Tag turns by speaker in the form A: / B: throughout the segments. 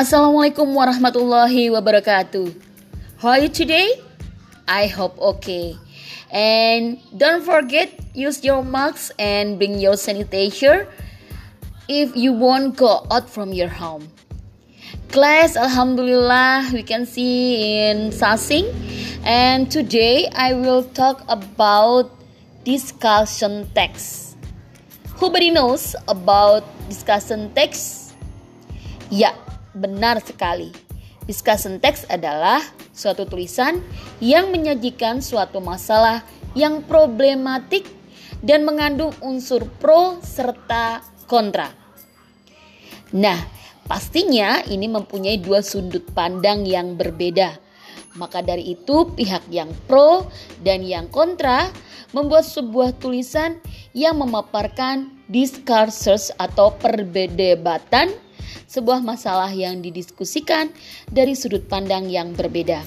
A: Assalamualaikum warahmatullahi wabarakatuh. How are you today? I hope okay. And don't forget use your mask and bring your sanitizer if you won't go out from your home. Class, Alhamdulillah, we can see in Sasing. And today I will talk about discussion text. Who knows about discussion text? Ya, benar sekali. Discussion text adalah suatu tulisan yang menyajikan suatu masalah yang problematik dan mengandung unsur pro serta kontra. Nah, Pastinya ini mempunyai dua sudut pandang yang berbeda. Maka dari itu pihak yang pro dan yang kontra membuat sebuah tulisan yang memaparkan discourses atau perbedebatan sebuah masalah yang didiskusikan dari sudut pandang yang berbeda.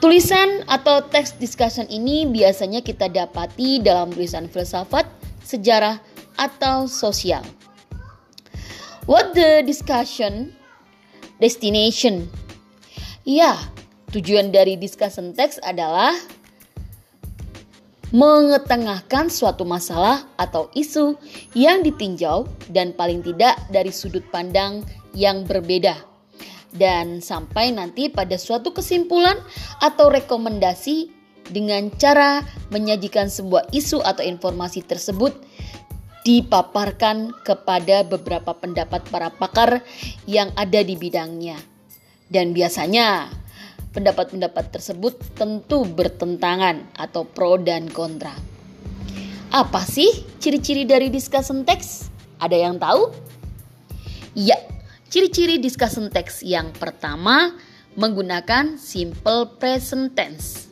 A: Tulisan atau teks discussion ini biasanya kita dapati dalam tulisan filsafat, sejarah, atau sosial. What the discussion destination? Ya, tujuan dari discussion text adalah mengetengahkan suatu masalah atau isu yang ditinjau dan paling tidak dari sudut pandang yang berbeda dan sampai nanti pada suatu kesimpulan atau rekomendasi dengan cara menyajikan sebuah isu atau informasi tersebut dipaparkan kepada beberapa pendapat para pakar yang ada di bidangnya. Dan biasanya pendapat-pendapat tersebut tentu bertentangan atau pro dan kontra. Apa sih ciri-ciri dari discussion text? Ada yang tahu? Ya, ciri-ciri discussion text yang pertama menggunakan simple present tense.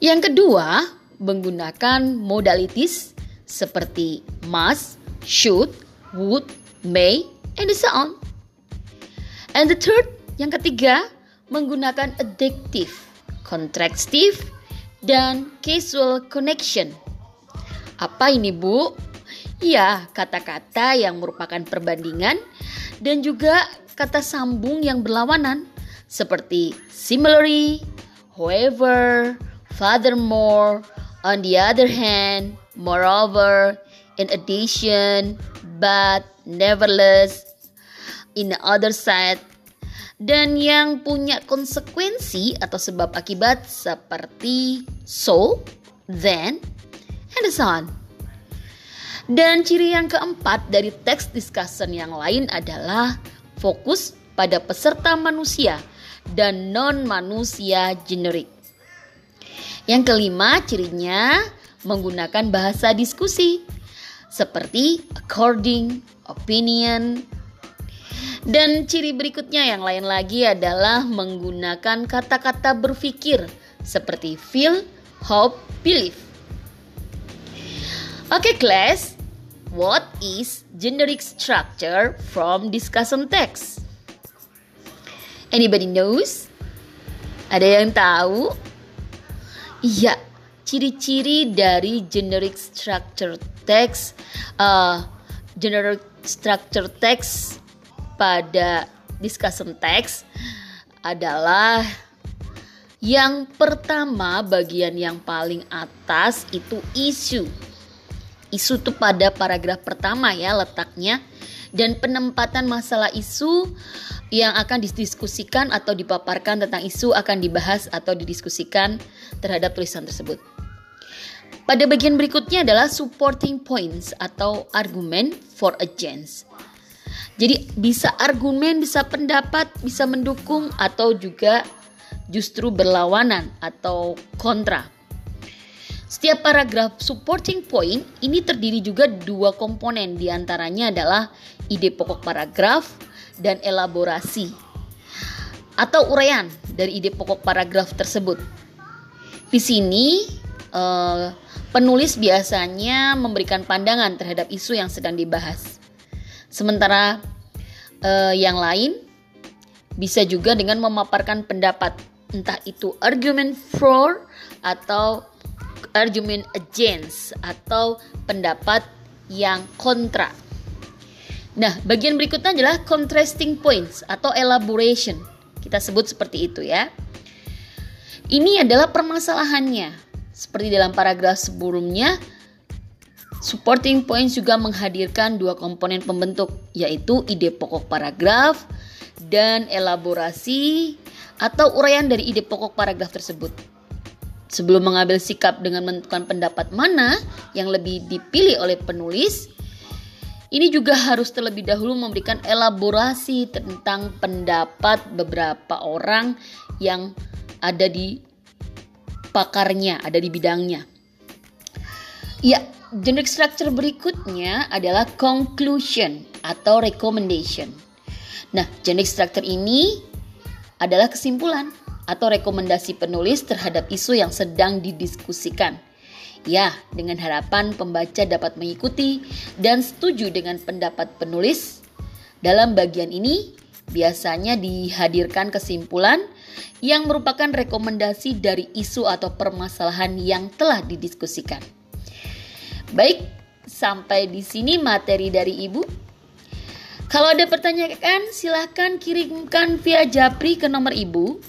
A: Yang kedua, menggunakan modalities seperti must, should, would, may, and so on. And the third, yang ketiga, menggunakan adjective, contractive, dan casual connection. Apa ini, Bu? Ya, kata-kata yang merupakan perbandingan dan juga kata sambung yang berlawanan seperti similarly, however, furthermore, on the other hand, Moreover, in addition, but nevertheless, in the other side, dan yang punya konsekuensi atau sebab akibat seperti so, then, and so on. Dan ciri yang keempat dari teks discussion yang lain adalah fokus pada peserta manusia dan non-manusia generik. Yang kelima cirinya menggunakan bahasa diskusi seperti according, opinion, dan ciri berikutnya yang lain lagi adalah menggunakan kata-kata berpikir seperti feel, hope, believe. Oke okay, class, what is generic structure from discussion text? Anybody knows? Ada yang tahu? Iya, ciri-ciri dari generic structure text uh, generic structure text pada discussion text adalah yang pertama bagian yang paling atas itu isu isu itu pada paragraf pertama ya letaknya dan penempatan masalah isu yang akan didiskusikan atau dipaparkan tentang isu akan dibahas atau didiskusikan terhadap tulisan tersebut. Pada bagian berikutnya adalah supporting points atau argumen for a chance. Jadi bisa argumen, bisa pendapat, bisa mendukung atau juga justru berlawanan atau kontra. Setiap paragraf supporting point ini terdiri juga dua komponen di antaranya adalah ide pokok paragraf dan elaborasi atau uraian dari ide pokok paragraf tersebut. Di sini uh, Penulis biasanya memberikan pandangan terhadap isu yang sedang dibahas. Sementara eh, yang lain bisa juga dengan memaparkan pendapat, entah itu argument for atau argument against atau pendapat yang kontra. Nah, bagian berikutnya adalah contrasting points atau elaboration. Kita sebut seperti itu ya. Ini adalah permasalahannya. Seperti dalam paragraf sebelumnya, supporting points juga menghadirkan dua komponen pembentuk, yaitu ide pokok paragraf dan elaborasi atau uraian dari ide pokok paragraf tersebut. Sebelum mengambil sikap dengan menentukan pendapat mana yang lebih dipilih oleh penulis, ini juga harus terlebih dahulu memberikan elaborasi tentang pendapat beberapa orang yang ada di pakarnya, ada di bidangnya. Ya, generic structure berikutnya adalah conclusion atau recommendation. Nah, generic structure ini adalah kesimpulan atau rekomendasi penulis terhadap isu yang sedang didiskusikan. Ya, dengan harapan pembaca dapat mengikuti dan setuju dengan pendapat penulis. Dalam bagian ini, biasanya dihadirkan kesimpulan yang merupakan rekomendasi dari isu atau permasalahan yang telah didiskusikan. Baik, sampai di sini materi dari Ibu. Kalau ada pertanyaan, silahkan kirimkan via Japri ke nomor Ibu.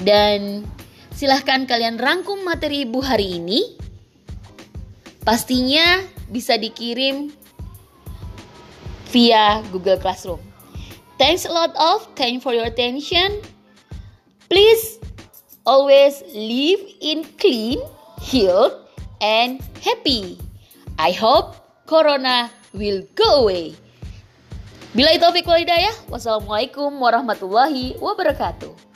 A: Dan silahkan kalian rangkum materi Ibu hari ini Pastinya bisa dikirim via Google Classroom. Thanks a lot of thank for your attention. Please always live in clean, healed, and happy. I hope Corona will go away. Bila itu wal hidayah, wassalamualaikum warahmatullahi wabarakatuh.